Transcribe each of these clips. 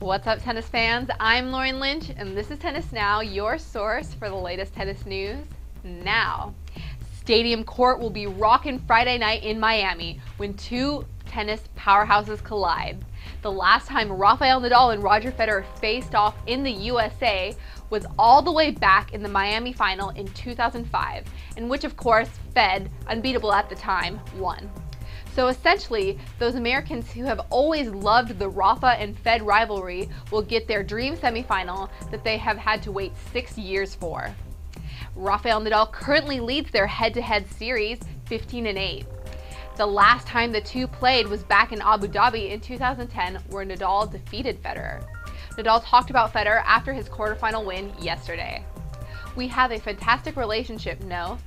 What's up, tennis fans? I'm Lauren Lynch, and this is Tennis Now, your source for the latest tennis news. Now, Stadium Court will be rocking Friday night in Miami when two tennis powerhouses collide. The last time Rafael Nadal and Roger Federer faced off in the USA was all the way back in the Miami final in 2005, in which, of course, Fed, unbeatable at the time, won. So essentially, those Americans who have always loved the Rafa and Fed rivalry will get their dream semifinal that they have had to wait six years for. Rafael Nadal currently leads their head-to-head series 15 and 8. The last time the two played was back in Abu Dhabi in 2010 where Nadal defeated Federer. Nadal talked about Federer after his quarterfinal win yesterday. We have a fantastic relationship, no?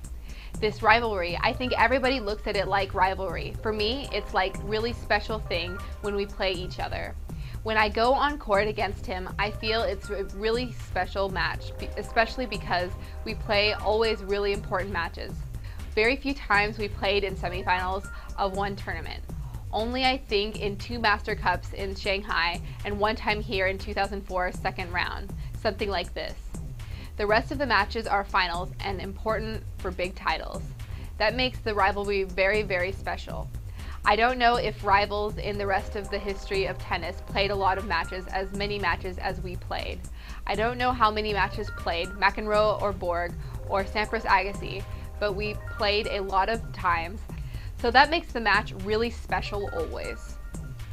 This rivalry. I think everybody looks at it like rivalry. For me, it's like really special thing when we play each other. When I go on court against him, I feel it's a really special match, especially because we play always really important matches. Very few times we played in semifinals of one tournament. Only I think in two Master Cups in Shanghai and one time here in 2004 second round, something like this. The rest of the matches are finals and important for big titles. That makes the rivalry very, very special. I don't know if rivals in the rest of the history of tennis played a lot of matches, as many matches as we played. I don't know how many matches played, McEnroe or Borg or Sampras Agassi, but we played a lot of times. So that makes the match really special always.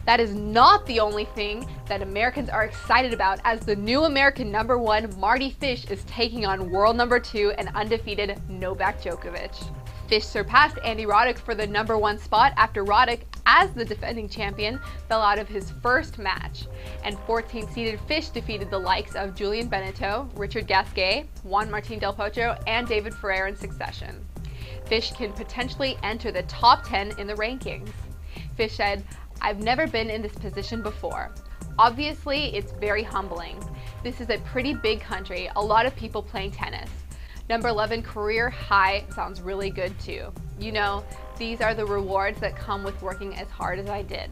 That is not the only thing that Americans are excited about as the new American number one, Mardy Fish, is taking on world number two and undefeated Novak Djokovic. Fish surpassed Andy Roddick for the number one spot after Roddick, as the defending champion, fell out of his first match. And 14-seeded Fish defeated the likes of Julien Benneteau, Richard Gasquet, Juan Martin Del Potro, and David Ferrer in succession. Fish can potentially enter the top 10 in the rankings. Fish said, I've never been in this position before. Obviously, it's very humbling. This is a pretty big country, a lot of people playing tennis. Number 11 career high sounds really good too. You know, these are the rewards that come with working as hard as I did.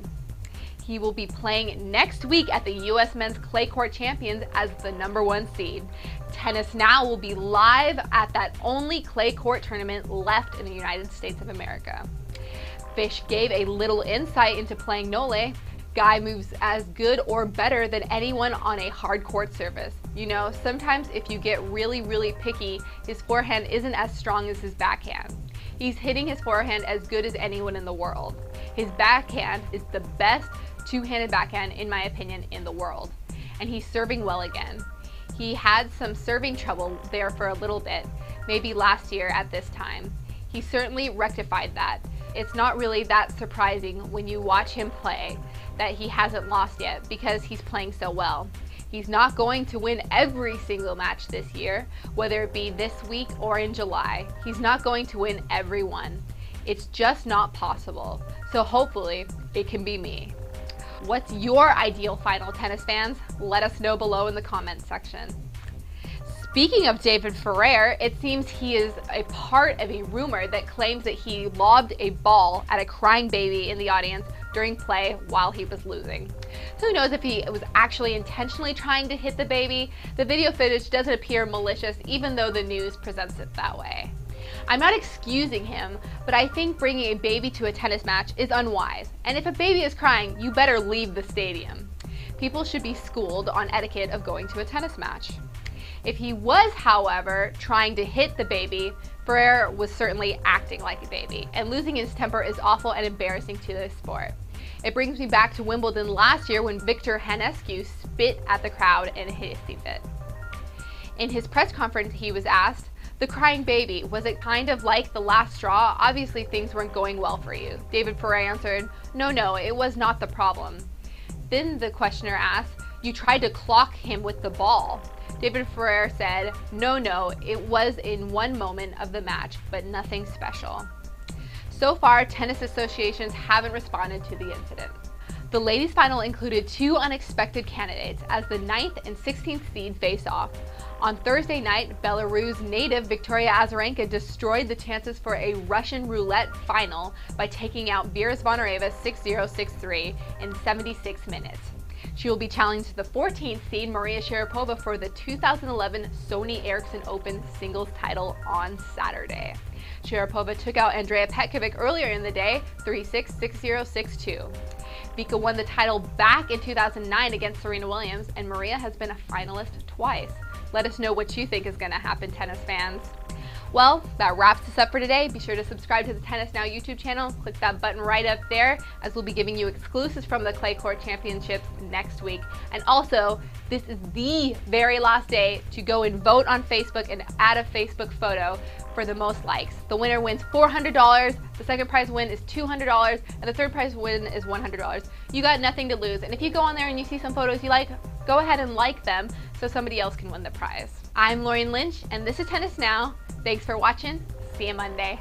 He will be playing next week at the US Men's Clay Court Champions as the number one seed. Tennis Now will be live at that only clay court tournament left in the United States of America. Fish gave a little insight into playing Nole. Guy moves as good or better than anyone on a hard court surface. You know, sometimes if you get really, really picky, his forehand isn't as strong as his backhand. He's hitting his forehand as good as anyone in the world. His backhand is the best two-handed backhand, in my opinion, in the world. And he's serving well again. He had some serving trouble there for a little bit, maybe last year at this time. He certainly rectified that it's not really that surprising when you watch him play that he hasn't lost yet because he's playing so well. He's not going to win every single match this year, whether it be this week or in July. He's not going to win every one. It's just not possible. So hopefully it can be me. What's your ideal final tennis fans? Let us know below in the comments section. Speaking of David Ferrer, it seems he is a part of a rumor that claims that he lobbed a ball at a crying baby in the audience during play while he was losing. Who knows if he was actually intentionally trying to hit the baby? The video footage doesn't appear malicious even though the news presents it that way. I'm not excusing him, but I think bringing a baby to a tennis match is unwise. And if a baby is crying, you better leave the stadium. People should be schooled on etiquette of going to a tennis match. If he was, however, trying to hit the baby, Ferrer was certainly acting like a baby, and losing his temper is awful and embarrassing to the sport. It brings me back to Wimbledon last year when Victor Hanescu spit at the crowd in a hissy fit. In his press conference, he was asked, the crying baby, was it kind of like the last straw? Obviously things weren't going well for you. David Ferrer answered, no, no, it was not the problem. Then the questioner asked, you tried to clock him with the ball. David Ferrer said, no, no, it was in one moment of the match, but nothing special. So far, tennis associations haven't responded to the incident. The ladies' final included two unexpected candidates as the 9th and 16th seed face off. On Thursday night, Belarus native Victoria Azarenka destroyed the chances for a Russian roulette final by taking out Vera Zvonareva 6-0, 6-3 in 76 minutes. She will be challenging the 14th seed Maria Sharapova for the 2011 Sony Ericsson Open singles title on Saturday. Sharapova took out Andrea Petkovic earlier in the day, 3-6, 6-0, 6-2. Vika won the title back in 2009 against Serena Williams, and Maria has been a finalist twice. Let us know what you think is going to happen, tennis fans. Well, that wraps us up for today. Be sure to subscribe to the Tennis Now YouTube channel. Click that button right up there as we'll be giving you exclusives from the Clay Court Championships next week. And also, this is the very last day to go and vote on Facebook and add a Facebook photo for the most likes. The winner wins $400, the second prize win is $200, and the third prize win is $100. You got nothing to lose. And if you go on there and you see some photos you like, go ahead and like them so somebody else can win the prize. I'm Lauren Lynch, and this is Tennis Now. Thanks for watching. See you Monday.